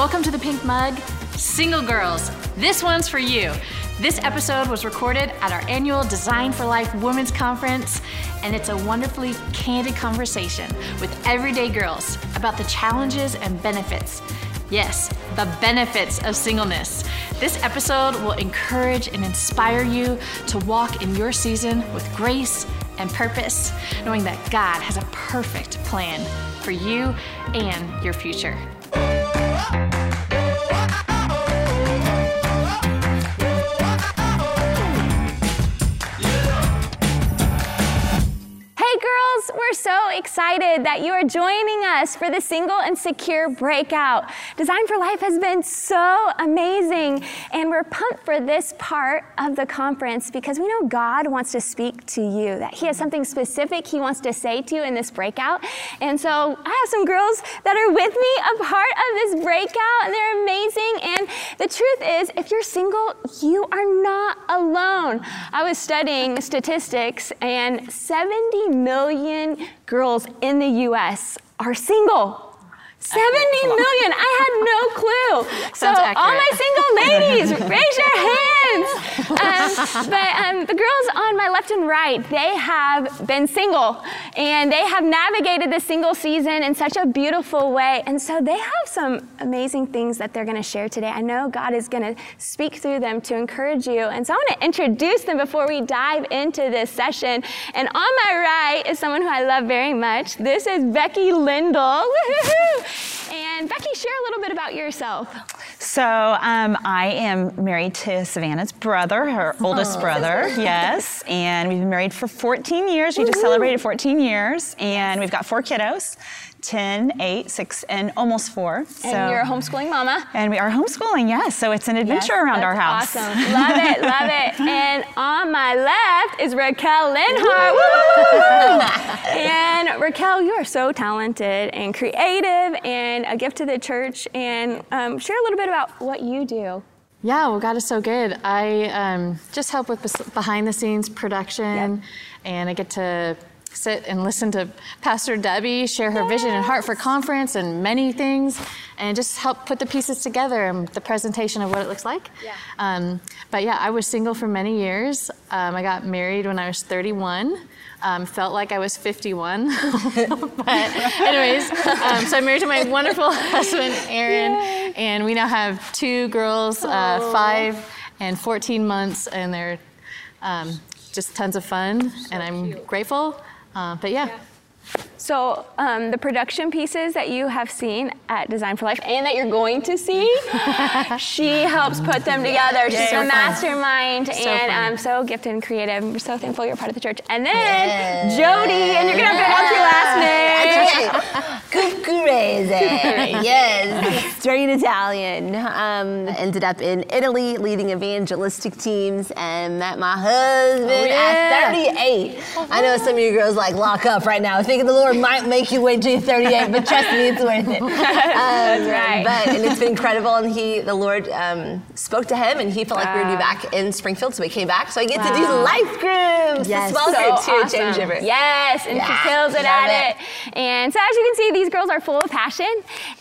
Welcome to the Pink Mug. Single girls, this one's for you. This episode was recorded at our annual Designed for Life Women's Conference, and it's a wonderfully candid conversation with everyday girls about the challenges and benefits. Yes, the benefits of singleness. This episode will encourage and inspire you to walk in your season with grace and purpose, knowing that God has a perfect plan for you and your future. Hey we're so excited that you are joining us for the Single and Secure Breakout. Designed for Life has been so amazing, and we're pumped for this part of the conference because we know God wants to speak to you, that He has something specific He wants to say to you in this breakout. And so I have some girls that are with me, a part of this breakout, and they're amazing. And the truth is, if you're single, you are not alone. I was studying statistics, and 70 million girls in the US are single. 70 million. I had no clue. so, all my single ladies, raise your Um, but um, the girls on my left and right, they have been single and they have navigated the single season in such a beautiful way. And so they have some amazing things that they're going to share today. I know God is going to speak through them to encourage you. And so I want to introduce them before we dive into this session. And on my right is someone who I love very much. This is Becky Lindell. And Becky, share a little bit about yourself. So um, I am married to Savannah's brother, her oldest brother, yes. And we've been married for 14 years. We just celebrated 14 years, and we've got four kiddos 10, 8, 6, and almost four. So, And you're a homeschooling mama. and we are homeschooling, yes. So it's an adventure Yes, around our house. Awesome. love it, love it. And on my left is Raquel Linhart. Woo! and Raquel, you are so talented and creative and a gift to the church. And um, share a little bit about what you do. Yeah, well, God is so good. I um, just help with behind the scenes production, and I get to sit and listen to Pastor Debbie share her vision and heart for conference and many things, and just help put the pieces together and the presentation of what it looks like. Yeah. Um, but yeah, I was single for many years. Um, I got married when I was 31. Um, felt like I was 51. but anyways, um, so I'm married to my wonderful husband, Aaron, and we now have two girls, uh, five and 14 months, and they're um, just tons of fun, and I'm grateful. Uh, but yeah. So, um, the production pieces that you have seen at Designed for Life and that you're going to see, she helps put them together. She's So a mastermind So and. I'm so gifted and creative. We're so thankful you're part of the church. And then Jody, and you're gonna have to pronounce your last name. Cucurese. yes, straight Italian. Um, ended up in Italy leading evangelistic teams and met my husband at 38. I know some of you girls like lock up right now thinking the Lord might make you wait till you're 38, but trust me, it's worth it. Um, That's right. But, and it's been incredible. And he, the Lord um, spoke to him and he felt like we were to be back in Springfield, so we came back. So I get to do Wow. life groups, Yes. the small So here at awesome. River. Yes, and Yeah, she kills it love at it. it. And so as you can see, these girls are full of passion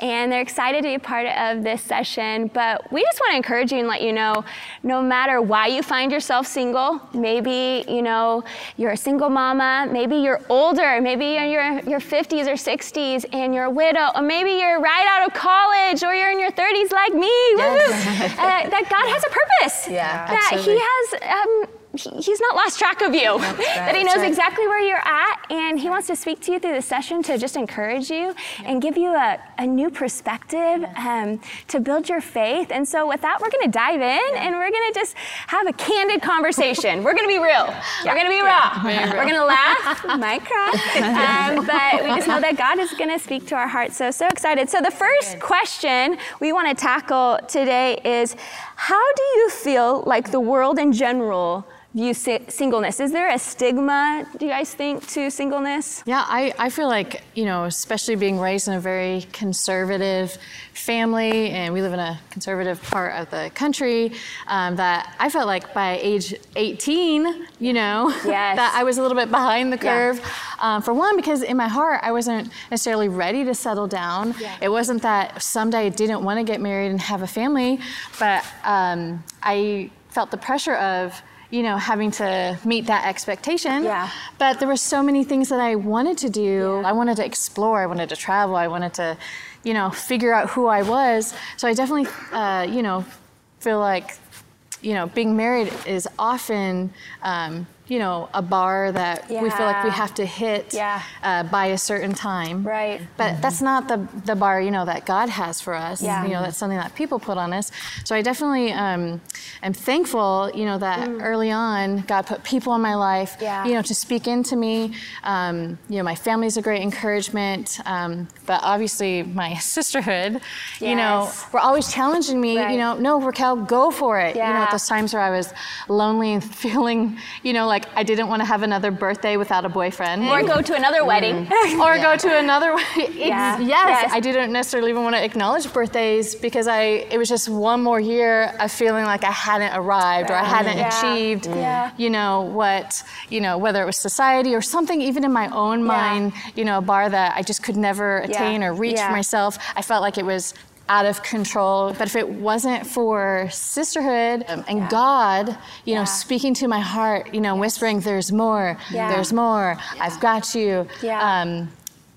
and they're excited to be a part of this session. But we just want to encourage you and let you know, no matter why you find yourself single, maybe you know you're a single mama, maybe you're older, maybe you're in your, your 50s or 60s and you're a widow, or maybe you're right out of college or you're in your 30s like me. Woo-hoo. Uh, that God has a purpose. Yeah, that absolutely. He has. Um, he- He's not lost track of you. that he knows right. exactly where you're at, and he wants to speak to you through the session to just encourage you and give you a, a new perspective um, to build your faith. And so, with that, we're going to dive in and we're going to just have a candid conversation. we're going to be real. We're going to be raw. We're going to laugh, might cry, um, but we just know that God is going to speak to our hearts. So, so excited. So, the first question we want to tackle today is how do you feel like the world in general view si- singleness? Is there a stigma, do you guys think, to singleness? Yeah, I, I feel like, you know, especially being raised in a very conservative family, and we live in a conservative part of the country, um, that I felt like by age 18, you know, Yes. that I was a little bit behind the Yeah. curve. Um, for one, because in my heart, I wasn't necessarily ready to settle down. Yeah. It wasn't that someday I didn't want to get married and have a family, but um, I felt the pressure of, you know, having to meet that expectation. Yeah. But there were so many things that I wanted to do. I wanted to explore. I wanted to travel. I wanted to, you know, figure out who I was. So I definitely, uh, you know, feel like, you know, being married is often, um, you know, a bar that we feel like we have to hit Yeah. uh, by a certain time. Right. But that's not the the bar, you know, that God has for us. Yeah. You know, that's something that people put on us. So I definitely um, am thankful, you know, that early on God put people in my life, Mm. Yeah. you know, to speak into me. Um, you know, my family's a great encouragement, um, but obviously my sisterhood, yes. you know, were always challenging me. Right. You know, no, Raquel, go for it. Yeah. You know, at those times where I was lonely and feeling, you know, like I didn't want to have another birthday without a boyfriend Or go to another wedding? or go to another one. Yeah. Yes, Yes. I didn't necessarily even want to acknowledge birthdays because I it was just one more year of feeling like I hadn't arrived or I hadn't Yeah. achieved, Yeah. you know, what, you know, whether it was society or something even in my own Yeah. mind, you know, a bar that I just could never attain or reach Yeah. for myself. I felt like it was out of control. But if it wasn't for sisterhood um, and God, you know, speaking to my heart, you know, whispering, there's more, Yeah. there's more, I've got you. Yeah. Um,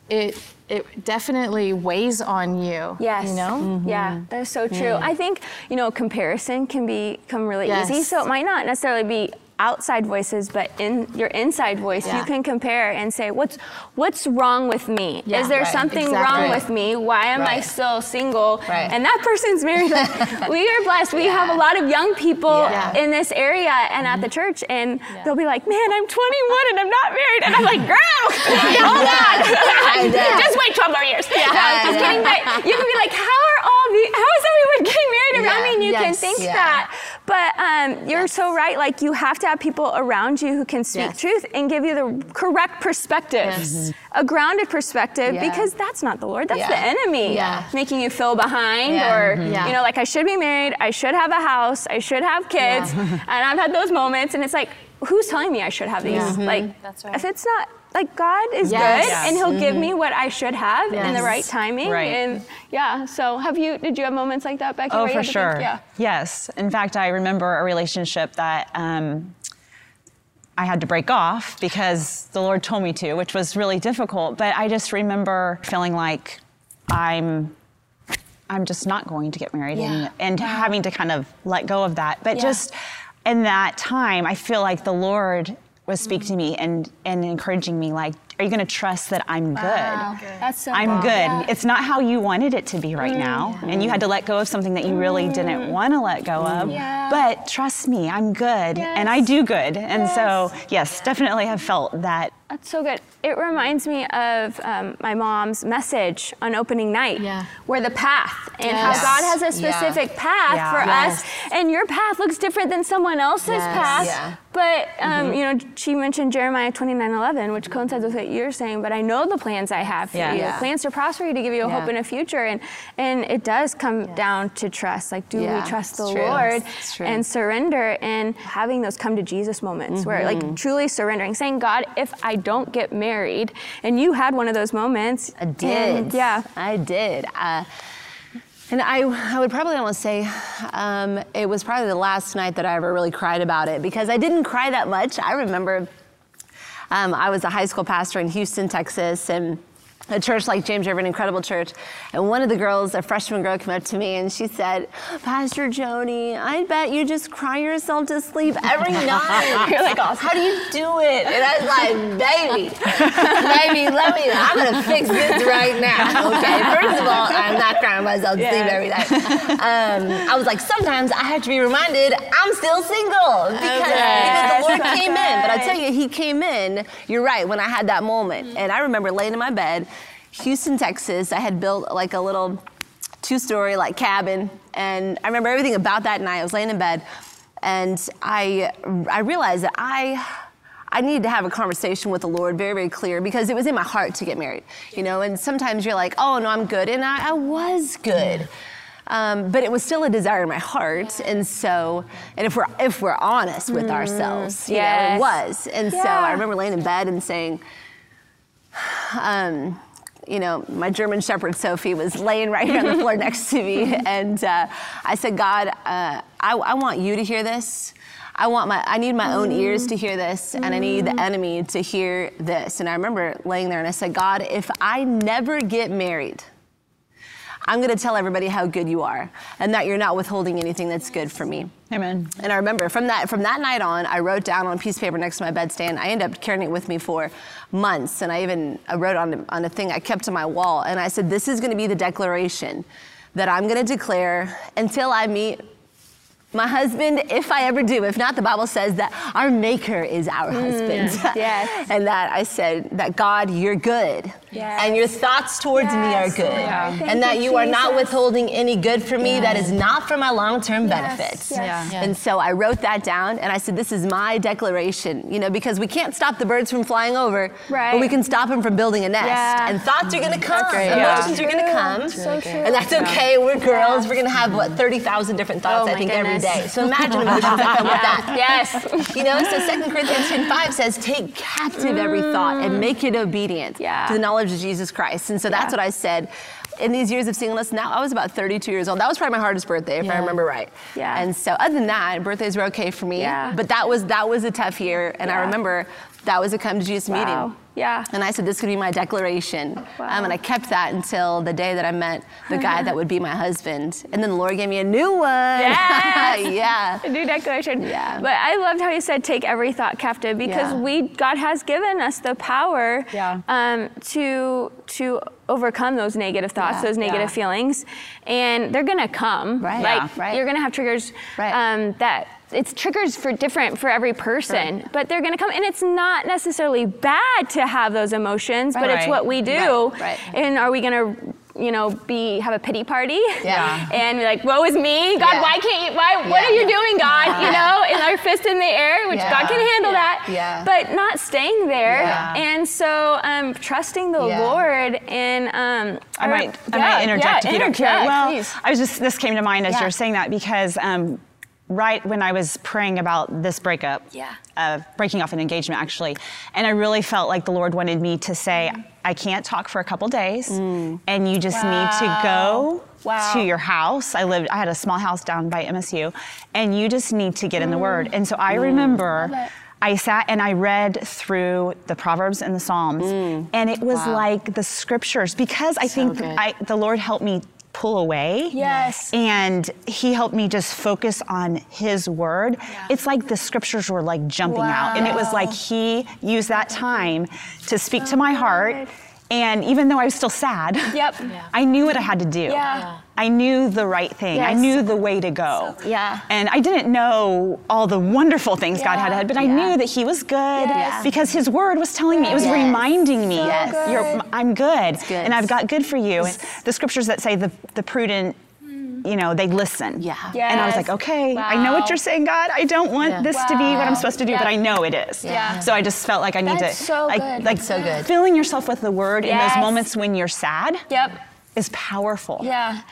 it it definitely weighs on you. Yes. You know? Yeah, that is so true. I think, you know, comparison can become really easy. So it might not necessarily be outside voices, but in your inside voice, you can compare and say, what's what's wrong with me? Yeah, is there right, something exactly. wrong with me? Why am I still single? Right. And that person's married. Like, we are blessed. We have a lot of young people Yeah. in this area and at the mm-hmm. church, and they'll be like, man, I'm 21 and I'm not married. And I'm like, girl, oh hold on. I know. Just wait 12 more years. Yeah, I just kidding. But you can be like, how are all the, how is everyone getting married around Yeah. me? And you can think Yeah. that. But um, you're so right. Like you have to have people around you who can speak Yes. truth and give you the correct perspective, Yes. a grounded perspective, Yeah. because that's not the Lord. That's Yeah. the enemy Yeah. making you feel behind Yeah. or, Yeah. you know, like I should be married, I should have a house, I should have kids. and I've had those moments and it's like, who's telling me I should have these? Yeah. Mhm. Like, That's right. if it's not, like God is Yes. good Yes. and He'll give me what I should have in the right timing. Right. And yeah, so have you, did you have moments like that, Becky? Oh, where you for had to sure. think- yeah. Yes. In fact, I remember a relationship that um, I had to break off because the Lord told me to, which was really difficult. But I just remember feeling like I'm. I'm just not going to get married and, and having to kind of let go of that. But Yeah. just in that time, I feel like the Lord was speaking to mm-hmm. me and, and encouraging me, like, are you going to trust that I'm good? That's so I'm good. Yeah. It's not how you wanted it to be right now. And you had to let go of something that you really didn't want to let go of. Yeah. But trust me, I'm good. And I do good. And so, yes, definitely have felt that. That's so good. It reminds me of um, my mom's message on opening night, Yeah. where the path and Yes. how God has a Yeah. specific path Yeah. for Yes. us, and your path looks different than someone else's Yes. path. Yeah. But um, you know, she mentioned Jeremiah 29:11, which coincides with what you're saying. But I know the plans I have for Yeah. you, Yeah. plans to prosper you, to give you a hope and a future, and and it does come down to trust. Like, do we trust the true. Lord It's true. and surrender and having those come to Jesus moments where Mm-hmm. like truly surrendering, saying, God, if I don't get married, and you had one of those moments. I did. and- yeah. I did. Uh, and I, I would probably almost say um, it was probably the last night that I ever really cried about it because I didn't cry that much. I remember um, I was a high school pastor in Houston, Texas, and a church like James River, an incredible church. And one of the girls, a freshman girl, came up to me and she said, Pastor Joni, I bet you just cry yourself to sleep every night. You're like, How do you do it? And I was like, baby, baby, let me, I'm gonna fix this right now. Okay, first of all, I'm not crying myself to sleep every night. Um, I was like, sometimes I have to be reminded I'm still single because, because the Lord came in. But I tell you, He came in, you're right, when I had that moment. And I remember laying in my bed, Houston, Texas, I had built like a little two story like cabin. And I remember everything about that night. I was laying in bed. and I I realized that I I needed to have a conversation with the Lord very, very clear because it was in my heart to get married, you know. And sometimes you're like, oh no, I'm good, and I, I was good. Um, but it was still a desire in my heart, and so, and if we're if we're honest with ourselves, you know, it was. And so I remember laying in bed and saying, um, you know, my German Shepherd Sophie was laying right here on the floor next to me, and uh, I said, God, uh, I, I want you to hear this. I want my, I need my own ears to hear this, and I need the enemy to hear this. And I remember laying there and I said, God, if I never get married, I'm going to tell everybody how good you are, and that you're not withholding anything that's good for me. Amen. And I remember from that from that night on, I wrote down on a piece of paper next to my bedstand. I ended up carrying it with me for months, and I even I wrote on on a thing I kept on my wall, and I said, "This is going to be the declaration that I'm going to declare until I meet." My husband, if I ever do, if not, the Bible says that our Maker is our husband. Mm, yes. and that I said that God, you're good, Yes. and your thoughts towards me are Yes, good, Lord. Thank and that you, you are not withholding any good for me that is not for my long-term benefits. yes. Yeah. And so I wrote that down and I said, This is my declaration, you know, because we can't stop the birds from flying over, Right. but we can stop them from building a nest. Yeah. And thoughts are gonna come, emotions Yeah. are gonna come. So true. And that's okay, we're girls, we're gonna have what, 30,000 different thoughts, Oh, I think, every goodness. day. So imagine emotions that come with that. Yes. You know, so 2 Corinthians 10 5 says, Take captive every thought and mm. make it obedient Yeah. to the knowledge of Jesus Christ. And so that's what I said. In these years of singleness, now I was about 32 years old. That was probably my hardest birthday, if I remember right. Yeah. And so, other than that, birthdays were okay for me. Yeah. But that was that was a tough year, and I remember that was a come to Jesus Wow. meeting. Yeah. And I said, this could be my declaration. Wow. Um, and I kept that until the day that I met the guy that would be my husband. And then the Lord gave me a new one. Yes. yeah. A new declaration. Yeah. But I loved how you said take every thought captive because Yeah. we God has given us the power Yeah. um, to to overcome those negative thoughts, Yeah. those negative Yeah. feelings, and they're gonna come. Right. Like Yeah. Right. you're gonna have triggers Right. um, that. It's triggers for different for every person, Right. but they're going to come, and it's not necessarily bad to have those emotions, but it's what we do. Right, right. And are we going to, you know, be have a pity party? Yeah. And be like, woe is me, God, Yeah. why can't you? Why? What are you doing, God? You know, and our fist in the air, which Yeah. God can handle that. Yeah. But not staying there, Yeah. and so um, trusting the Yeah. Lord and um, I might, I might interject yeah, if you don't care. Well, please. I was just this came to mind as Yeah. you're saying that because um, right when I was praying about this breakup, Yeah. uh, breaking off an engagement actually, and I really felt like the Lord wanted me to say, I can't talk for a couple days, and you just need to go Wow. to your house. I lived, I had a small house down by MSU, and you just need to get in the Word. And so I remember. I sat and I read through the Proverbs and the Psalms, and it was like the scriptures because I think. I, the Lord helped me pull away. Yes. And He helped me just focus on His word. It's like the scriptures were like jumping out, and it was like He used that time to speak to my heart. good. And even though I was still sad, Yep. I knew what I had to do. Yeah. I knew the right thing. I knew the way to go. Yeah. And I didn't know all the wonderful things God had ahead, but I knew that He was good Yes. because His word was telling me, it was Yes. reminding me, Yes. You're, I'm good, good. and I've got good for you. And the scriptures that say the, the prudent, you know, they listen. Yeah. And I was like, okay, I know what you're saying, God. I don't want Yeah. this to be what I'm supposed to do, Yeah. but I know it is. Yeah. So I just felt like I need That's to, so like, good. like That's so good. filling yourself with the word in those moments when you're sad Yep. Is powerful. Yeah.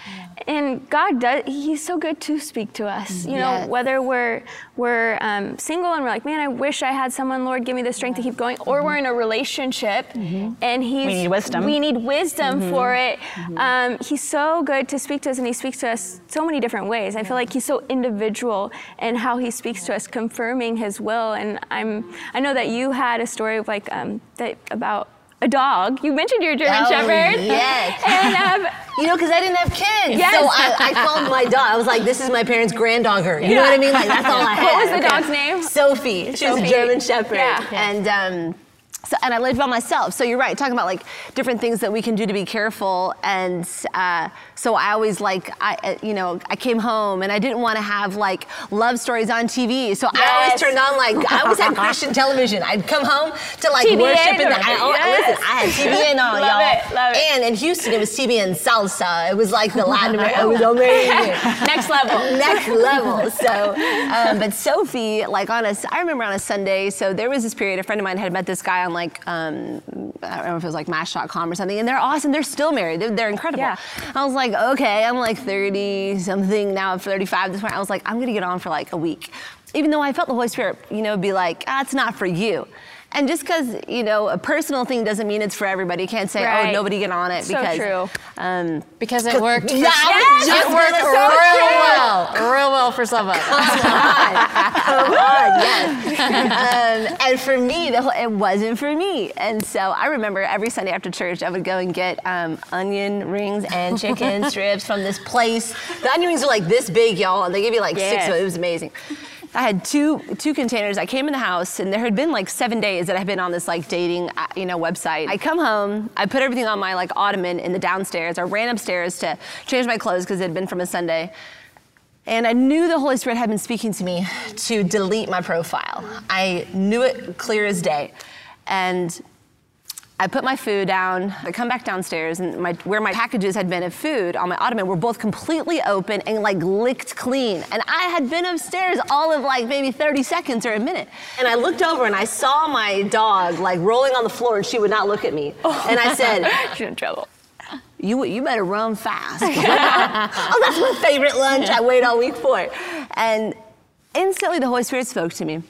And God does he's so good to speak to us. You know, whether we're we're um, single and we're like, man, I wish I had someone, Lord, give me the strength to keep going, or we're in a relationship and he's We need wisdom. We need wisdom for it. Um, he's so good to speak to us and he speaks to us so many different ways. I feel like he's so individual in how he speaks to us, confirming his will. And I'm I know that you had a story of like um, that about a dog. You mentioned your German Oh, Shepherd. yes. And um, You know, because I didn't have kids. Yes. So I, I called my dog. I was like, this is my parents' granddogger. You know what I mean? Like, that's all I had. What was the dog's name? Sophie. She's was a German Shepherd. Yeah. And um, so, and I lived by myself. So you're right, talking about like different things that we can do to be careful. And uh, so I always like, I, uh, you know, I came home and I didn't want to have like love stories on TV. So I always turned on like, I always had Christian television. I'd come home to like TBN worship in the, I, yes. listen, I had TBN on, Love y'all. it, love it. And in Houston, it was TBN salsa. It was like the Latin America. It was amazing. Next level. next level. So, um, but Sophie, like on a, I remember on a Sunday, so there was this period, a friend of mine had met this guy on like, um, I don't know if it was like Match.com or something, and they're awesome. They're still married. They're, they're incredible. Yeah. I was like, okay, I'm like 30 something now, I'm 35 this point. I was like, I'm gonna get on for like a week. Even though I felt the Holy Spirit, you know, be like, ah, it's not for you. And just because, you know, a personal thing doesn't mean it's for everybody. You can't say, Right. oh, nobody get on it So because. trum Um, Because it worked. for Yeah, I it worked gonna real say. well. Real well for some of us. Come on, Come on, yes. um, and for me, the whole, it wasn't for me. And so I remember every Sunday after church, I would go and get um, onion rings and chicken strips from this place. The onion rings are like this big, y'all, and they give you like six of it. It was amazing. I had two two containers. I came in the house, and there had been like seven days that I've been on this like dating, uh, you know, website. I come home, I put everything on my like ottoman in the downstairs. I ran upstairs to change my clothes because it had been from a Sunday. And I knew the Holy Spirit had been speaking to me to delete my profile. I knew it clear as day. And I put my food down. I come back downstairs, and my, where my packages had been of food on my ottoman were both completely open and like licked clean. And I had been upstairs all of like maybe 30 seconds or a minute. And I looked over and I saw my dog like rolling on the floor, and she would not look at me. Oh. And I said, She's in trouble. you you better run fast. oh, that's my favorite lunch. I wait all week for it. And instantly the Holy Spirit spoke to me.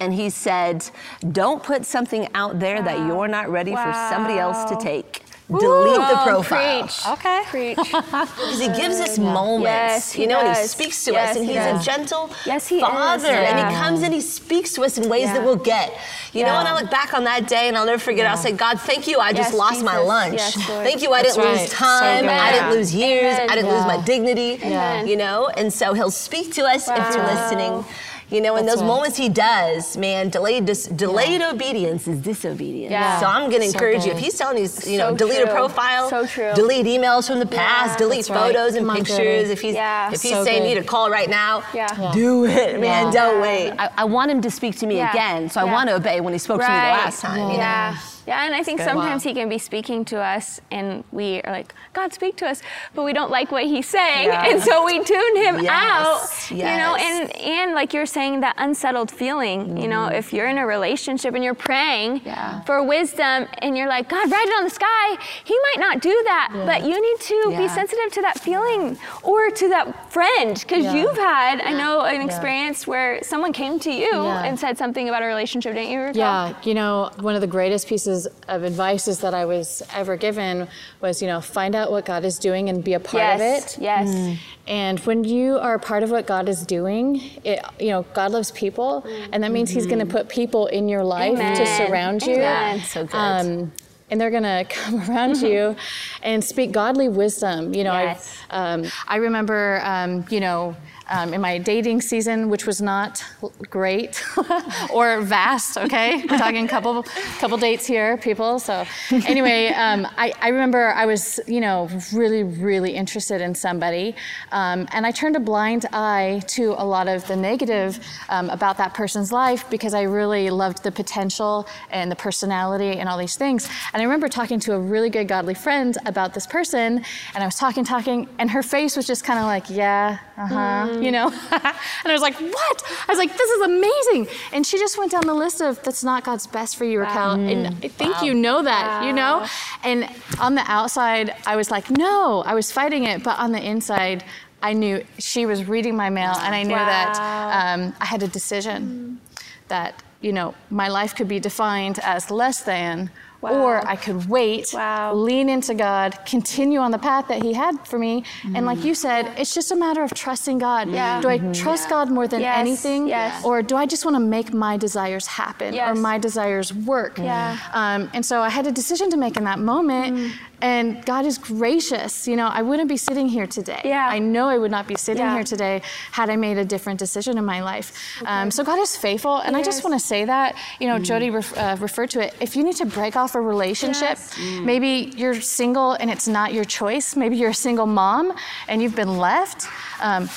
And he said, Don't put something out there that you're not ready for somebody else to Wow. take. Delete the profile. Preach. Okay. Preach. Because he gives us moments, Yes, he you know, and he speaks to Yes, us, and he's does. a gentle Yes, he is. father, and he comes and he speaks to us in ways Yeah. that we'll get. You know, Yeah. and I look back on that day, and I'll never forget. I'll say, God, thank you. I just Yes, lost my lunch. Yes, thank you. I That's didn't right. lose time. good. I didn't lose years. Amen. I didn't lose my dignity. Amen. You know, and so he'll speak to us if you're Wow. listening. You know, in those right. moments he does, man, delayed dis- delayed obedience is disobedience. Yeah. So I'm gonna So encourage you. If he's telling you, you know, So delete a profile, So true. delete emails from the past, Yeah. delete That's right. photos and Come pictures. Jody. If he's Yeah. if he's So saying good. you need a call right now, Yeah. Yeah. do it, man. Yeah. Don't wait. I, I want him to speak to me Yeah. again, so I want to obey when he spoke to me the last time. You know? Yeah. Yeah, and I think sometimes Wow. he can be speaking to us and we are like, God, speak to us, but we don't like what he's saying. Yeah. And so we tune him Yes, out. You know, and and like you're saying, that unsettled feeling, you know, mm-hmm. if you're in a relationship and you're praying Yeah. for wisdom and you're like, God, write it on the sky, he might not do that. But you need to be sensitive to that feeling or to that friend. Because Yeah. you've had, I know, an experience where someone came to you Yeah. and said something about a relationship, didn't you? Raquel? Yeah, you know, one of the greatest pieces of advices that I was ever given was, you know, find out what God is doing and be a part of it. yes. And when you are a part of what God is doing, it, you know, God loves people, and that means He's going to put people in your life to surround you. Amen. So good. Um, and they're gonna come around you and speak godly wisdom. You know, Yes. I, um, I remember, um, you know, um, in my dating season, which was not great or vast. Okay, we're talking couple couple dates here, people. So anyway, um, I, I remember I was, you know, really really interested in somebody, um, and I turned a blind eye to a lot of the negative um, about that person's life because I really loved the potential and the personality and all these things. And I remember talking to a really good godly friend about this person, and I was talking, talking, and her face was just kind of like, yeah, uh huh, you know. and I was like, what? I was like, this is amazing. And she just went down the list of that's not God's best for you, Raquel. And I think you know that, you know. And on the outside, I was like, no, I was fighting it, but on the inside. I knew she was reading my mail, and I knew that um, I had a decision that you know my life could be defined as less than or i could wait Wow. lean into god continue on the path that he had for me. And like you said it's just a matter of trusting god. Yeah. do i trust god more than Yes, anything? Yes. or do i just want to make my desires happen or my desires work? Yeah. um, and so i had a decision to make in that moment and God is gracious. You know, I wouldn't be sitting here today. Yeah. I know I would not be sitting Yeah. here today had I made a different decision in my life. Um, so God is faithful, and I just want to say that. You know, Jody ref- uh, referred to it. If you need to break off a relationship, maybe you're single and it's not your choice. Maybe you're a single mom and you've been left. Um,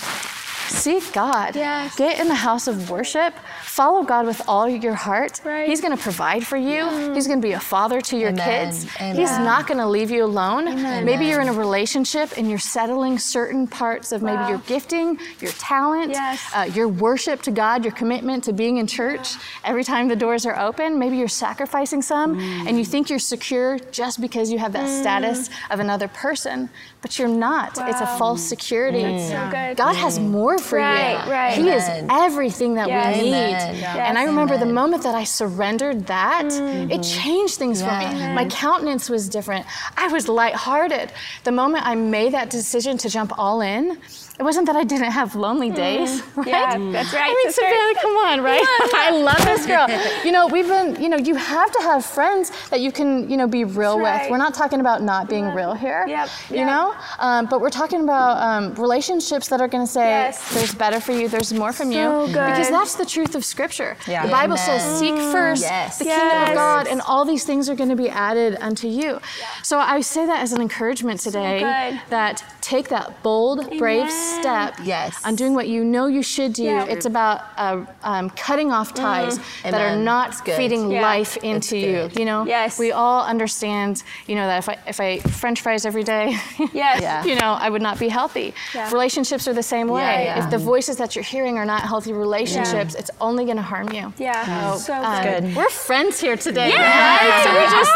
Seek God. Yes. Get in the house of worship. Follow God with all your heart. Right. He's going to provide for you. He's going to be a father to your Amen. kids. Amen. He's not going to leave you alone. Maybe you're in a relationship and you're settling certain parts of maybe Wow. your gifting, your talent, Yes. uh, your worship to God, your commitment to being in church every time the doors are open. Maybe you're sacrificing some Mm. and you think you're secure just because you have that status of another person, but you're not. It's a false security. so good. God has more for Right, you. right. He is everything that Yes. we need. Amen. Yeah. And I Yes. remember the moment that I surrendered that, Mm-hmm. it changed things for Yeah. me. My countenance was different. I was lighthearted. The moment I made that decision to jump all in, it wasn't that I didn't have lonely days. Right? Mm. Yeah, that's right, I mean, right. Savannah, come on, right? I love this girl. You know, we've been, you know, you have to have friends that you can, you know, be real with. We're not talking about not being real here. Yep, You yep. know, um, but we're talking about um, relationships that are going to say, Yes. "There's better for you. There's more from So you," because good. that's the truth of Scripture. Yeah. The Bible Amen. says, "Seek first Yes. the kingdom of God, and all these things are going to be added unto you." Yeah. So I say that as an encouragement today good. that take that bold, brave Amen. Step Yes. on doing what you know you should do. Yeah. It's about uh, um, cutting off ties that are not feeding Yeah. life into you. You know, Yes. we all understand. You know that if I if I French fries every day, Yes. Yeah. you know, I would not be healthy. Relationships are the same way. If the voices that you're hearing are not healthy relationships, it's only going to harm you. Yeah, so Um, good. We're friends here today, Yeah, right? So we just,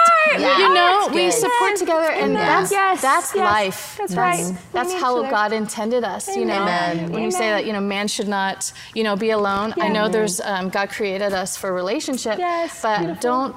you know, That's we support together, and that's that's life. that's right. That's how. God intended us. You know, Amen. when you say that, you know, man should not, you know, be alone. I know there's um, God created us for relationship, Yes, but beautiful. don't.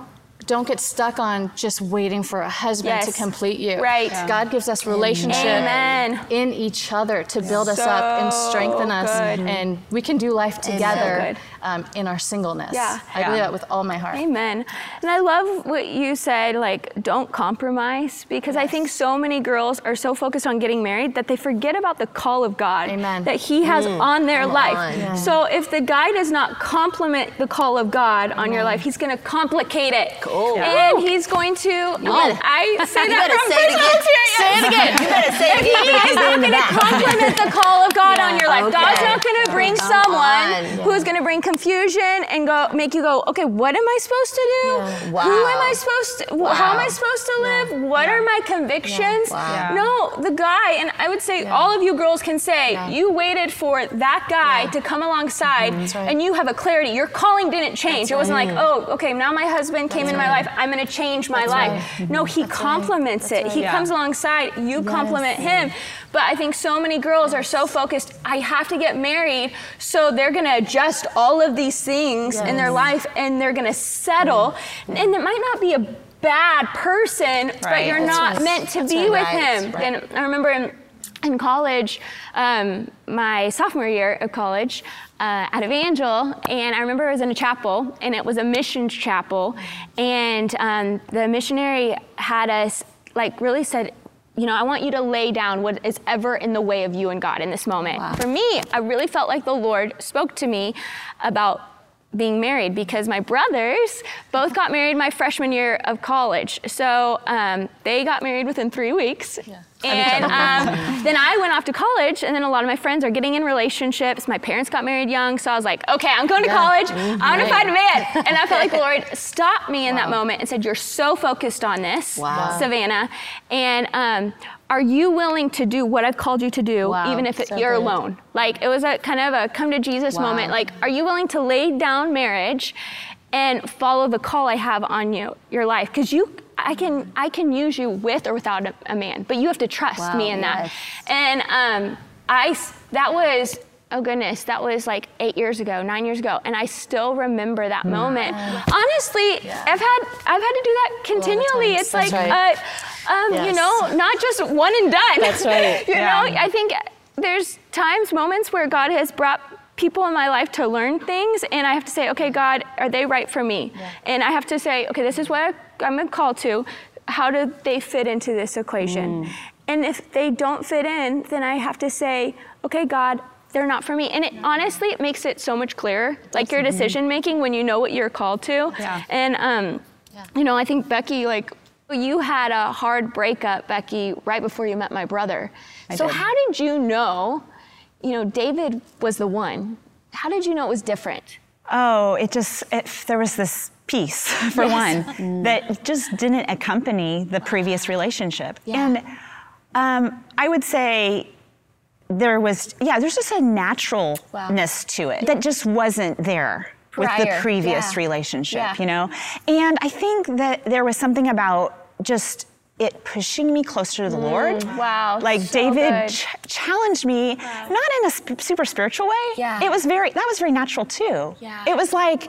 Don't get stuck on just waiting for a husband to complete you. Right. Yeah. God gives us relationship Amen. in each other to build us up and strengthen us, good. and we can do life together So um, in our singleness. Yeah. I believe Yeah. that with all my heart. Amen. And I love what you said, like, don't compromise, because I think so many girls are so focused on getting married that they forget about the call of God Amen. that He has on their Come life. on. Yeah. So if the guy does not complement the call of God on your life, he's going to complicate it. Cool. Oh. And he's going to, oh, better- I say that from say it personal again. experience. Say it again. You better say it again. He is because not the going to back. complement the call of God on your life. God's not going to bring Come someone on. who's going to bring confusion and go make you go, okay, what am I supposed to do? Wow. Who am I supposed to? wh- How am I supposed to live? What are my convictions? Wow. Yeah. No, the guy, and I would say all of you girls can say you waited for that guy to come alongside, right. and you have a clarity. Your calling didn't change. it wasn't like, oh, okay, now my husband came into my life. I'm going to change my life. No, he complements it. He Yeah. comes alongside. You compliment him. But I think so many girls are so focused, I have to get married, so they're gonna adjust all of these things in their life and they're gonna settle. And it might not be a bad person, but you're That's not right. meant to That's be right. with Right. him. Right. And I remember in, in college, um, my sophomore year of college, uh, at Evangel, and I remember I was in a chapel, and it was a missions chapel, and um, the missionary had us like really said, you know, I want you to lay down what is ever in the way of you and God in this moment. Wow. For me, I really felt like the Lord spoke to me about being married because my brothers both got married my freshman year of college. So um, they got married within three weeks. Yeah. And um, then I went off to college, and then a lot of my friends are getting in relationships. My parents got married young, so I was like, okay, I'm going to college. I'm going to find a man. And I felt like the Lord stopped me in that moment and said, You're so focused on this, Wow. Savannah. And um, are you willing to do what I've called you to do, Wow. even if it, So you're good. alone? Like, it was a kind of a come to Jesus Wow. moment. Like, are you willing to lay down marriage and follow the call I have on you, your life? Because you, I can, I can use you with or without a, a man, but you have to trust Wow, me in that. And um, I, that was, oh goodness, that was like eight years ago, nine years ago, and I still remember that moment. Honestly, I've had, I've had to do that continually. It's like, right. uh, um, you know, not just one and done. That's right. you Yeah. know, I think there's times, moments where God has brought people in my life to learn things, and I have to say, okay, God, are they right for me? And I have to say, okay, this is what I'm called to. how do they fit into this equation? Mm. And if they don't fit in, then I have to say, okay, God, they're not for me. And it honestly, it makes it so much clearer, like your decision making when you know what you're called to. Yeah. And um, you know, I think Becky, like you had a hard breakup, Becky, right before you met my brother. so did. how did you know? You know, David was the one. How did you know it was different? Oh, it just, it, there was this peace, for one, that just didn't accompany the previous relationship. And um, I would say there was, yeah, there's just a naturalness to it that just wasn't there with the previous yeah. relationship, Yeah. you know? And I think that there was something about just it pushing me closer to the Lord. Mm. wow, Like so David ch- challenged me, not in a sp- super spiritual way. Yeah. It was very, that was very natural too. Yeah. It was like,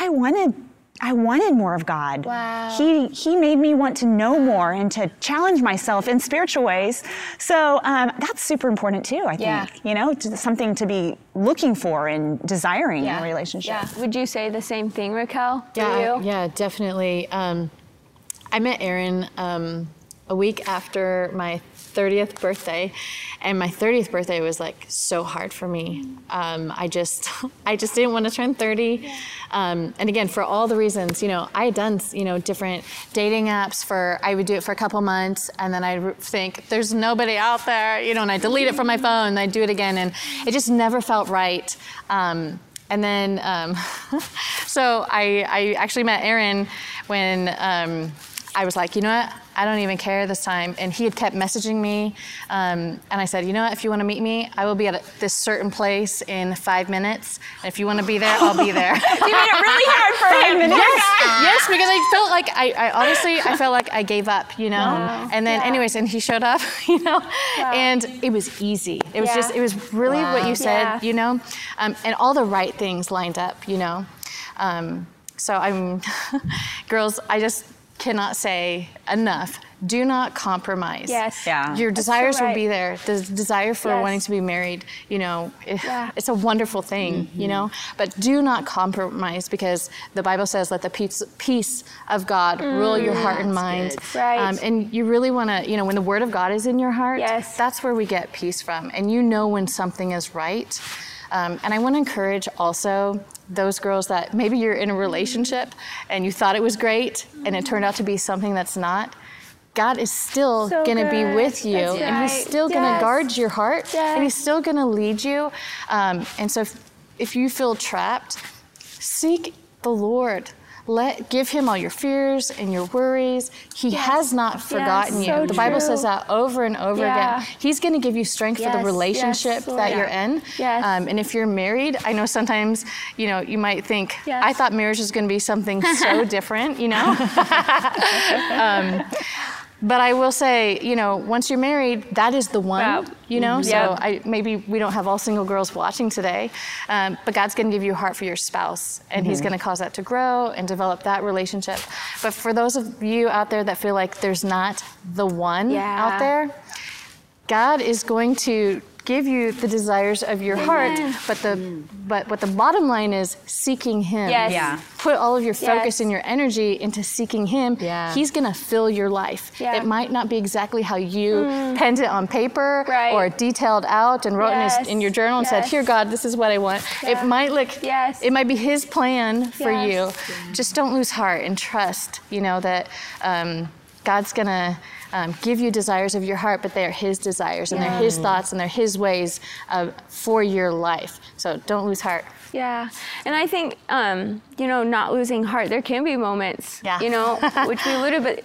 I wanted, I wanted more of God. Wow. He, he made me want to know more and to challenge myself in spiritual ways. So um, that's super important too, I think. Yeah. You know, to- something to be looking for and desiring in a relationship. Yeah. Would you say the same thing, Raquel? Yeah, you? yeah, definitely. Um, I met Aaron um, a week after my 30th birthday, and my 30th birthday was like so hard for me. Um, I just, I just didn't want to turn 30. Um, and again, for all the reasons, you know, I had done, you know, different dating apps for. I would do it for a couple months, and then I'd think there's nobody out there, you know, and I delete it from my phone, and I'd do it again, and it just never felt right. Um, and then, um, so I, I actually met Aaron when um, I was like, you know what? I don't even care this time. And he had kept messaging me. Um, and I said, you know what? If you want to meet me, I will be at this certain place in five minutes. And if you want to be there, I'll be there. You made it really hard for him. yes, yes, because I felt like I, I honestly I felt like I gave up, you know. And then, anyways, and he showed up, you know, and it was easy. It was Yeah. just it was really what you said, Yeah. you know, um, and all the right things lined up, you know. Um, so I'm, girls, I just cannot say enough. Do not compromise. Yes. Yeah. Your That's so desires will be there. The desire for Yes. wanting to be married, you know, it- Yeah. it's a wonderful thing, you know. But do not compromise because the Bible says, "Let the peace, peace of God rule your heart and mind." Mm. Right. Um, and you really want to, you know, when the Word of God is in your heart, Yes. that's where we get peace from, and you know when something is right. Um, and I want to encourage also those girls that maybe you're in a relationship and you thought it was great and it turned out to be something that's not. God is still So going to be with you, That's and He's right. still going to guard your heart, Yes. and He's still going to lead you. Um, and so, if, if you feel trapped, seek the Lord. Let give Him all your fears and your worries. He has not forgotten you. so the Bible says that over and over Yeah. again. He's going to give you strength for the relationship that Yeah. you're in. Yes. Um, and if you're married, I know sometimes you know you might think Yes. I thought marriage was going to be something so different, you know. um, but I will say, you know, once you're married, that is the one, Wow. you know. So. I, maybe we don't have all single girls watching today, um, but God's going to give you a heart for your spouse, and He's going to cause that to grow and develop that relationship. But for those of you out there that feel like there's not the one Yeah. out there, God is going to give you the desires of your heart, but the but what the bottom line is seeking Him. Yes. Yeah. Put all of your focus Yes. and your energy into seeking Him. Yeah. He's gonna fill your life. Yeah. It might not be exactly how you penned it on paper Right. or detailed out and wrote in, his, in your journal and said, "Here, God, this is what I want." Yeah. It might look. Yes. It might be His plan for Yes. you. Just don't lose heart and trust. You know that um, God's gonna. Um, give you desires of your heart, but they are His desires and they're His thoughts and they're His ways uh, for your life. So don't lose heart. Yeah, and I think um, you know, not losing heart. There can be moments, Yeah. you know, which we alluded, but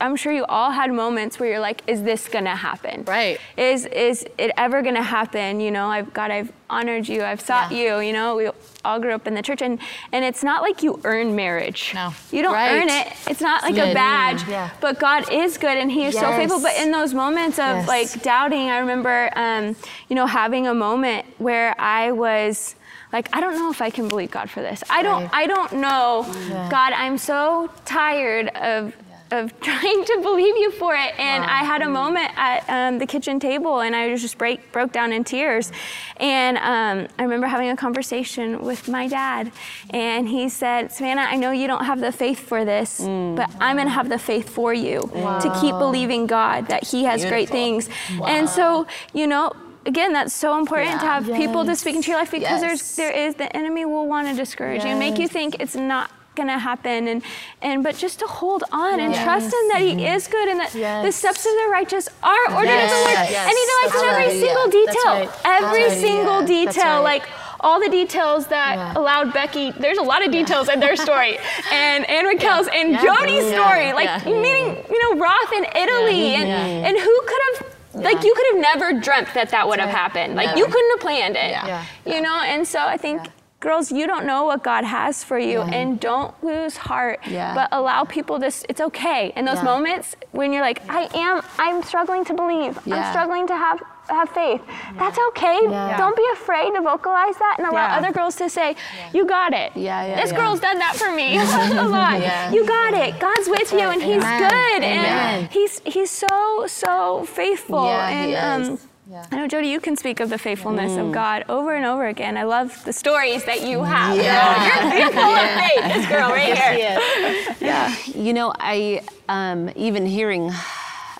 I'm sure you all had moments where you're like, "Is this gonna happen? Right. Is is it ever gonna happen? You know, I've God, I've honored you, I've sought Yeah. you. You know, we all grew up in the church, and and it's not like you earn marriage. No. you don't Right. earn it. It's not like a badge. Yeah. But God is good, and He is so faithful. But in those moments of Yes. like doubting, I remember, um, you know, having a moment where I was like, I don't know if I can believe God for this. I don't. I don't know, God. I'm so tired of of trying to believe you for it. And I had a moment at um, the kitchen table, and I just break broke down in tears. And um, I remember having a conversation with my dad, and he said, "Savannah, I know you don't have the faith for this, but I'm gonna have the faith for you to keep believing God that He has great things." And so, you know. Again, that's so important to have people to speak into your life because Yes. there's there is the enemy will want to discourage you, make you think it's not gonna happen, and and but just to hold on and trust Him that He is good and that the steps of the righteous are ordered of the Lord, Yes, yes. and He delights in every single detail, right. every single detail, right. like. All the details that Yeah. allowed Becky, there's a lot of details in their story, and and Raquel's and Yeah. Jody's Yeah. story, like Yeah. meeting, you know, Roth in Italy, and Yeah. and who could have, like, you could have never dreamt that that would have happened. Like, you couldn't have planned it, Yeah. you know. And so I think, girls, you don't know what God has for you, and don't lose heart. Yeah. But allow people to, it's okay in those Yeah. moments when you're like, I am, I'm struggling to believe. I'm struggling to have have faith. That's okay. Yeah. Don't be afraid to vocalize that and allow Yeah. other girls to say, "You got it." Yeah, yeah, This yeah. girl's done that for me a lot. Yeah. You got it. God's with you, and He's Amen. good, Amen. and He's He's so so faithful. Yeah, and um, is. I know Jody, you can speak of the faithfulness of God over and over again. I love the stories that you have. Yeah. You're, you're full of faith. This girl right here. Yeah. You know, I um, even hearing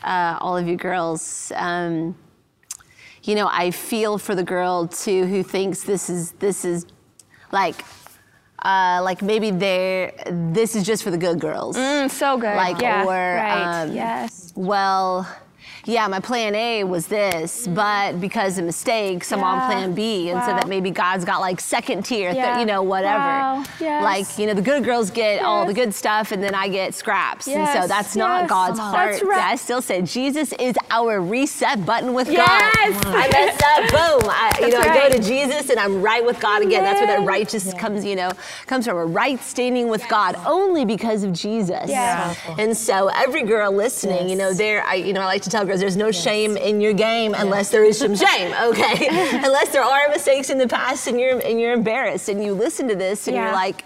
uh, all of you girls, um, you know, I feel for the girl too who thinks this is this is like. Uh, like maybe they're this is just for the good girls. Mm, so good. Like, yeah, or, right. um, yes. Well, yeah, my plan A was this, mm. but because of mistakes, I'm on plan B. And so that maybe God's got like second tier, Yeah. you know, whatever. Wow. Yes. Like, you know, the good girls get all the good stuff and then I get scraps. And so that's not yes. God's on. heart. That's right. I still say Jesus is our reset button with Yes. God. I messed up, boom. I, you That's know, I go to Jesus and I'm right with God again. That's where that Yes. righteous comes, you know, comes from a right standing with God only because of Jesus. Yes. And so every girl listening, you know, there, I, you know, I like to tell girls, there's no shame in your game unless there is some shame, okay? unless there are mistakes in the past and you're and you're embarrassed and you listen to this and you're like.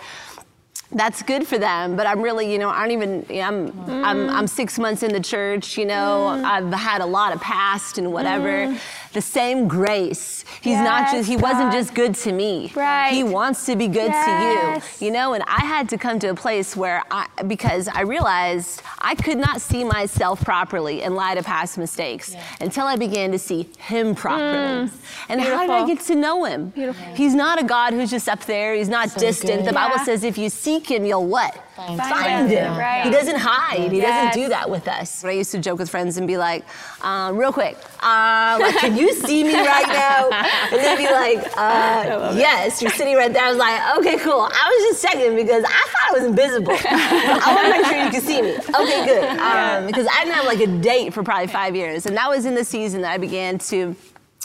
That's good for them, but I'm really, you know, I don't even. you know, I'm, I'm, I'm mm. six months in the church. You know, mm. I've had a lot of past and whatever. Mm. The same grace. He's not just. He Yes, wasn't just good to me. Right. He wants to be good Yes. to you. You know, and I had to come to a place where I, because I realized I could not see myself properly in light of past mistakes until I began to see Him properly. And how did I get to know Him? He's not a God who's just up there. He's not distant. good. The Bible Yeah. says if you seek Him, you'll what? Find Find him. Him. Right. He doesn't hide. He Yes. doesn't do that with us. But I used to joke with friends and be like, um, real quick, uh, like, can you see me right now? And they'd be like, uh, yes, you're sitting right there. I was like, okay, cool. I was just checking because I thought I was invisible. I want to make sure you can see me. Okay, good. Um, because I didn't have like a date for probably five years. And that was in the season that I began to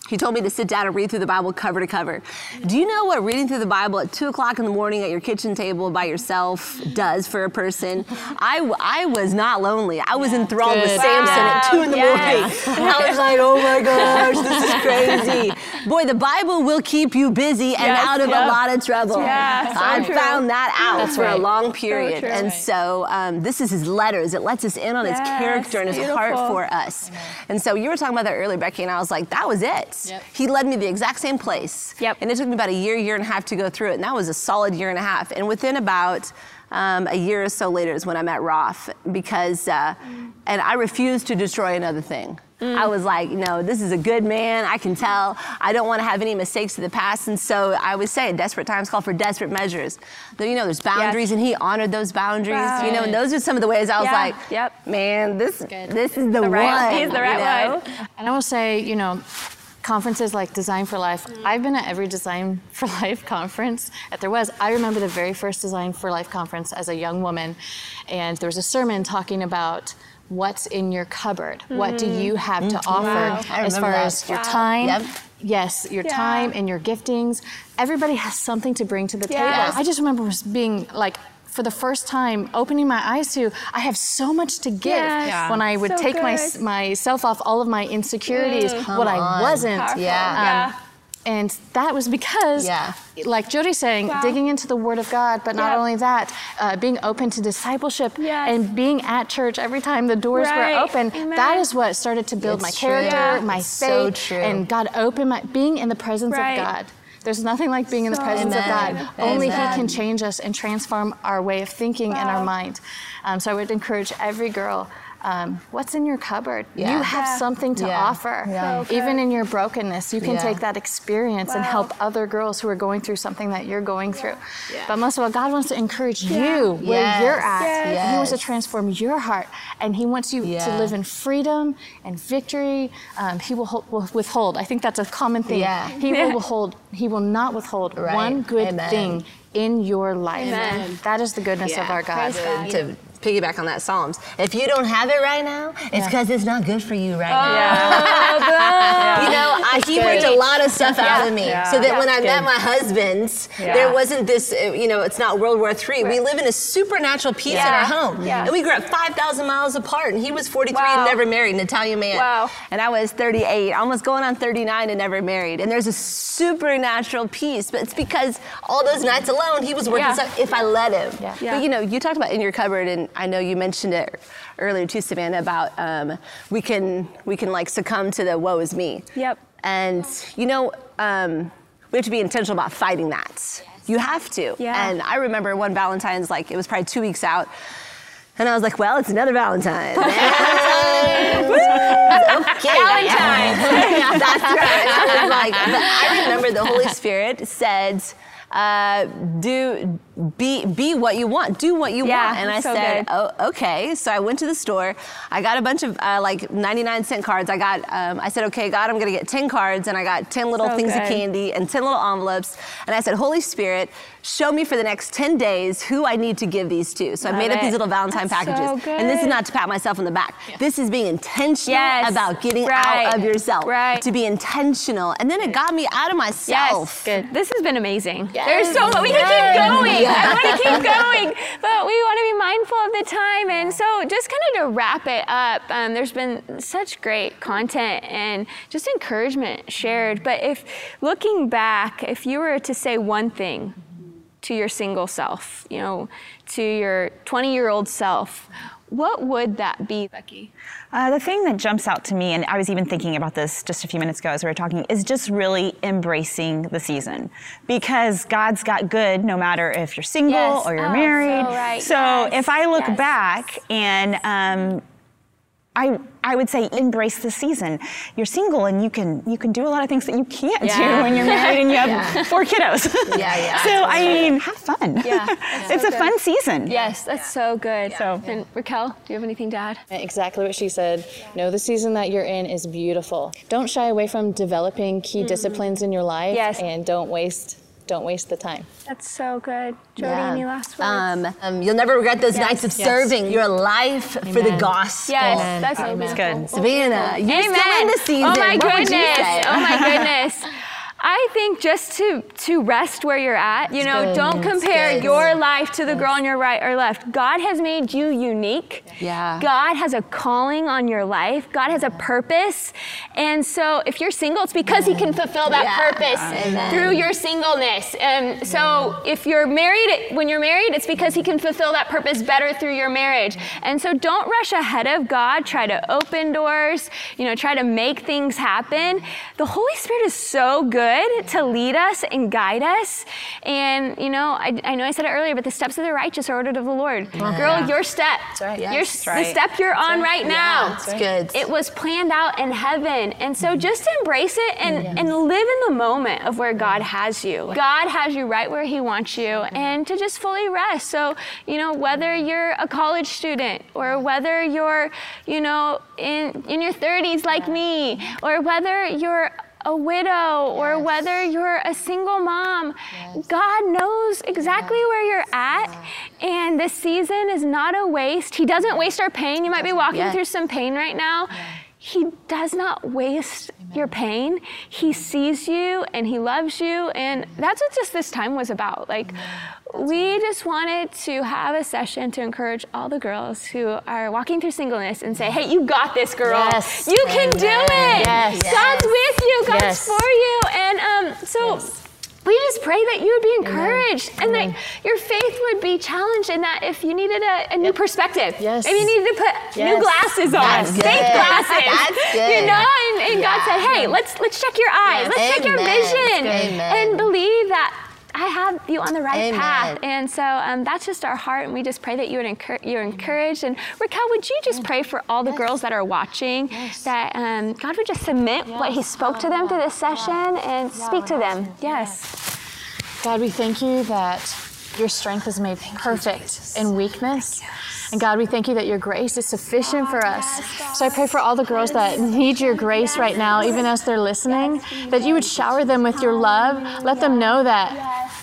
he told me to sit down and read through the Bible cover to cover. Do you know what reading through the Bible at 2 o'clock in the morning at your kitchen table by yourself does for a person? I, I was not lonely. I was enthralled with Good. Samson at 2 in the Yes. morning. And I was like, oh my gosh, this is crazy. Boy, the Bible will keep you busy and Yes, out of yep. a lot of trouble. Yeah, so I true. found that out That's for a long period. true. and Right. so um, this is his letters. It lets us in on his character and his heart for us. And so you were talking about that earlier, Becky, and I was like, that was it. Yep. He led me the exact same place. Yep. And it took me about a year, year and a half to go through it. And that was a solid year and a half. And within about um, a year or so later is when I met Roth because, uh, and I refused to destroy another thing. I was like, no, this is a good man. I can tell. I don't want to have any mistakes of the past. And so I would say, desperate times call for desperate measures. There- You know, there's boundaries, and he honored those boundaries. Wow. You know, and those are some of the ways I was Yeah. like, Yep. man, this this is the, The right- one. he's the you right know? one. And I will say, you know, conferences like Designed for Life, I've been at every Design for Life conference that there was. I remember the very first Designed for Life conference as a young woman, and there was a sermon talking about what's in your cupboard. What do you have to offer Mm-hmm. I as far that. as your Wow. time? Yep. Yes, your Yeah. time and your giftings. Everybody has something to bring to the Yes. table. I just remember being like, for the first time, opening my eyes to, I have so much to give. Yes. Yeah. When I would So take my, good. myself off all of my insecurities, mm. what I wasn't. Powerful. Yeah. Um, yeah. And that was because, Yeah. like Jody's saying, Wow. digging into the Word of God, but not Yep. only that, uh, being open to discipleship Yes. and being at church every time the doors Right. were open. Amen. That is what started to build my It's true. character, Yeah. my It's faith, so true. and God opened my being in the presence Right. of God. There's nothing like being in the So presence of Amen. God. Only He can change us and transform our way of thinking and our mind. Um, so I would encourage every girl. Um, what's in your cupboard? Yeah. You have Yeah. something to Yeah. offer. Yeah. So Even in your brokenness, you can Yeah. take that experience and help other girls who are going through something that you're going through. But most of all, God wants to encourage you where Yes. you're at. Yes. He wants to transform your heart, and He wants you to live in freedom and victory. Um, he will, hol- will withhold. I think that's a common thing. Yeah. He will withhold. He will not withhold Right. one good Amen. thing in your life. Amen. That is the goodness of our God. God. To piggyback on that Psalms, if you don't have it right now, it's because it's not good for you right now. Oh, You know, I, he worked a lot of stuff out of me, so that when I met my husband, there wasn't this. uh, You know, it's not World War III. We live in a supernatural peace in our home, Yeah. and we grew up 5,000 miles apart. And he was 43 Wow. and never married, an Italian man. Wow. And I was 38, almost going on 39 and never married. And there's a supernatural peace, but it's because all those nights alone, he was working Yeah. stuff if I let him. Yeah. Yeah. But you know, you talked about in your cupboard, and I know you mentioned it earlier too, Savannah, about um, we can we can like succumb to the woe is me. Yep. And you know, um, we have to be intentional about fighting that. You have to. Yeah. And I remember one Valentine's, like it was probably two weeks out. And I was like, well, it's another Valentine's. okay. Valentine's. That's right. I like, I remember the Holy Spirit said, uh, do be be what you want. Do what you Yeah, want. And I so said, good. oh, okay. So I went to the store. I got a bunch of uh, like 99 cent cards. I got, um, I said, okay, God, I'm going to get 10 cards. And I got 10 little So things of candy and 10 little envelopes. And I said, Holy Spirit, show me for the next 10 days who I need to give these to. So I Love made up these little Valentine That's so packages. And this is not to pat myself on the back. This is being intentional Yes. about getting Right. out of yourself. Right. To be intentional. And then it got me out of myself. Yes, good. This has been amazing. There's so much. We can keep going. I want to keep going, but we want to be mindful of the time. And so, just kind of to wrap it up, um, there's been such great content and just encouragement shared. But if looking back, if you were to say one thing to your single self, you know, to your 20 year old self, what would that be, Becky? Uh, the thing that jumps out to me, and I was even thinking about this just a few minutes ago as we were talking, is just really embracing the season because God's got good no matter if you're single Yes. or you're Oh, married. so right. So Yes. if I look Yes. back and um, I, I would say embrace the season. You're single and you can you can do a lot of things that you can't Yeah. do when you're married and you have four kiddos. Yeah, yeah. so I mean, have fun. Yeah, it's a fun season. Yes, that's so good. So- and Raquel, do you have anything to add? Exactly what she said. Know the season that you're in is beautiful. Don't shy away from developing key mm-hmm. disciplines in your life Yes. and don't waste don't waste the time. That's so good. Jody, Yeah. any last words? Um, um, you'll never regret those nights of Yes. serving your life for the gospel. yes, that's so That's beautiful. good. Savannah, you're Amen. still in the season. Oh my What would you goodness. say? Oh my goodness. I think just to to rest where you're at, you know, don't compare your life to the girl on your right or left. God has made you unique. Yeah. God has a calling on your life. God has a purpose. And so if you're single, it's because he can fulfill that Yeah. purpose Amen. through your singleness. And so if you're married, when you're married, it's because he can fulfill that purpose better through your marriage. And so don't rush ahead of God. Try to open doors, you know, try to make things happen. The Holy Spirit is so good to lead us and guide us. And, you know, I, I know I said it earlier, but the steps of the righteous are ordered of the Lord. Girl, your step. right. Your, Yes. The step you're on right, now. That's good. It was planned out in heaven. And so mm-hmm. just embrace it and, and live in the moment of where God has you. God has you right where He wants you mm-hmm. and to just fully rest. So, you know, whether you're a college student or whether you're, you know, in, in your 30s like me, or whether you're a widow or whether you're a single mom, God knows exactly where you're at. And this season is not a waste. He doesn't waste our pain. You might be walking Yes. through some pain right now. He does not waste your pain. He sees you and he loves you. And that's what just this time was about. Like, we just wanted to have a session to encourage all the girls who are walking through singleness and say, hey, you got this, girl. Yes. You can do it. Yes. God's with you, God's Yes. for you. And um, so. We just pray that you would be encouraged Amen. and Amen. that your faith would be challenged and that if you needed a, a new perspective, yes. you needed to put yes. new glasses on, That's faith glasses. That's good. You know, and, and yeah. God said, hey, let's let's check your eyes, yes. let's Amen. check your vision and believe that I have you on the right Amen. path. And so um, that's just our heart, and we just pray that you would encourage, you're encouraged. And Raquel, would you just pray for all the yes. girls that are watching yes. that um, God would just submit yes. what He spoke to them through this session and speak to them? Yes. God, we thank you that your strength is made perfect in weakness. And God, we thank you that your grace is sufficient for us. So I pray for all the girls that need your grace right now, even as they're listening, that you would shower them with your love. Let them know that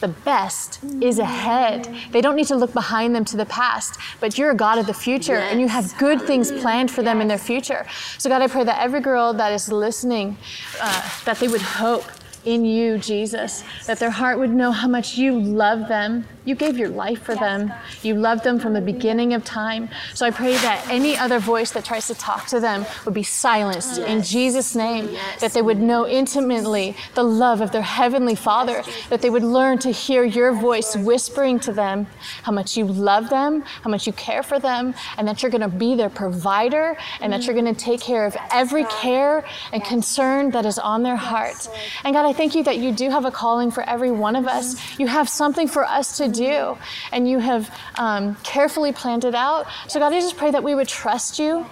the best is ahead. They don't need to look behind them to the past, but you're a God of the future and you have good things planned for them in their future. So, God, I pray that every girl that is listening, uh, that they would hope in you, Jesus, that their heart would know how much you love them. You gave your life for them. You loved them from the beginning of time. So I pray that any other voice that tries to talk to them would be silenced in Jesus' name, that they would know intimately the love of their Heavenly Father, that they would learn to hear your voice whispering to them how much you love them, how much you care for them, and that you're going to be their provider, and that you're going to take care of every care and concern that is on their heart. And God, I thank you that you do have a calling for every one of us. You have something for us to do, and you have um, carefully planned it out. So, God, I just pray that we would trust you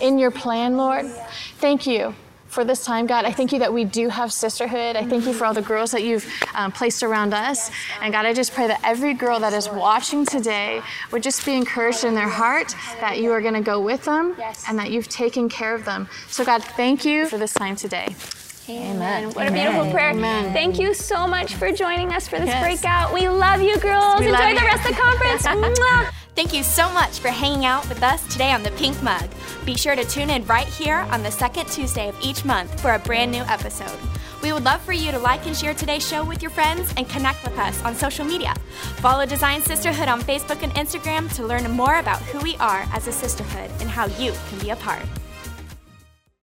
in your plan, Lord. Thank you for this time, God. I thank you that we do have sisterhood. I thank you for all the girls that you've um, placed around us. And God, I just pray that every girl that is watching today would just be encouraged in their heart that you are going to go with them and that you've taken care of them. So, God, thank you for this time today. Amen. What a beautiful prayer. Amen. Thank you so much for joining us for this yes. breakout. We love you, girls. We Enjoy the rest of the conference. Thank you so much for hanging out with us today on the Pink Mug. Be sure to tune in right here on the second Tuesday of each month for a brand new episode. We would love for you to like and share today's show with your friends and connect with us on social media. Follow Design Sisterhood on Facebook and Instagram to learn more about who we are as a sisterhood and how you can be a part.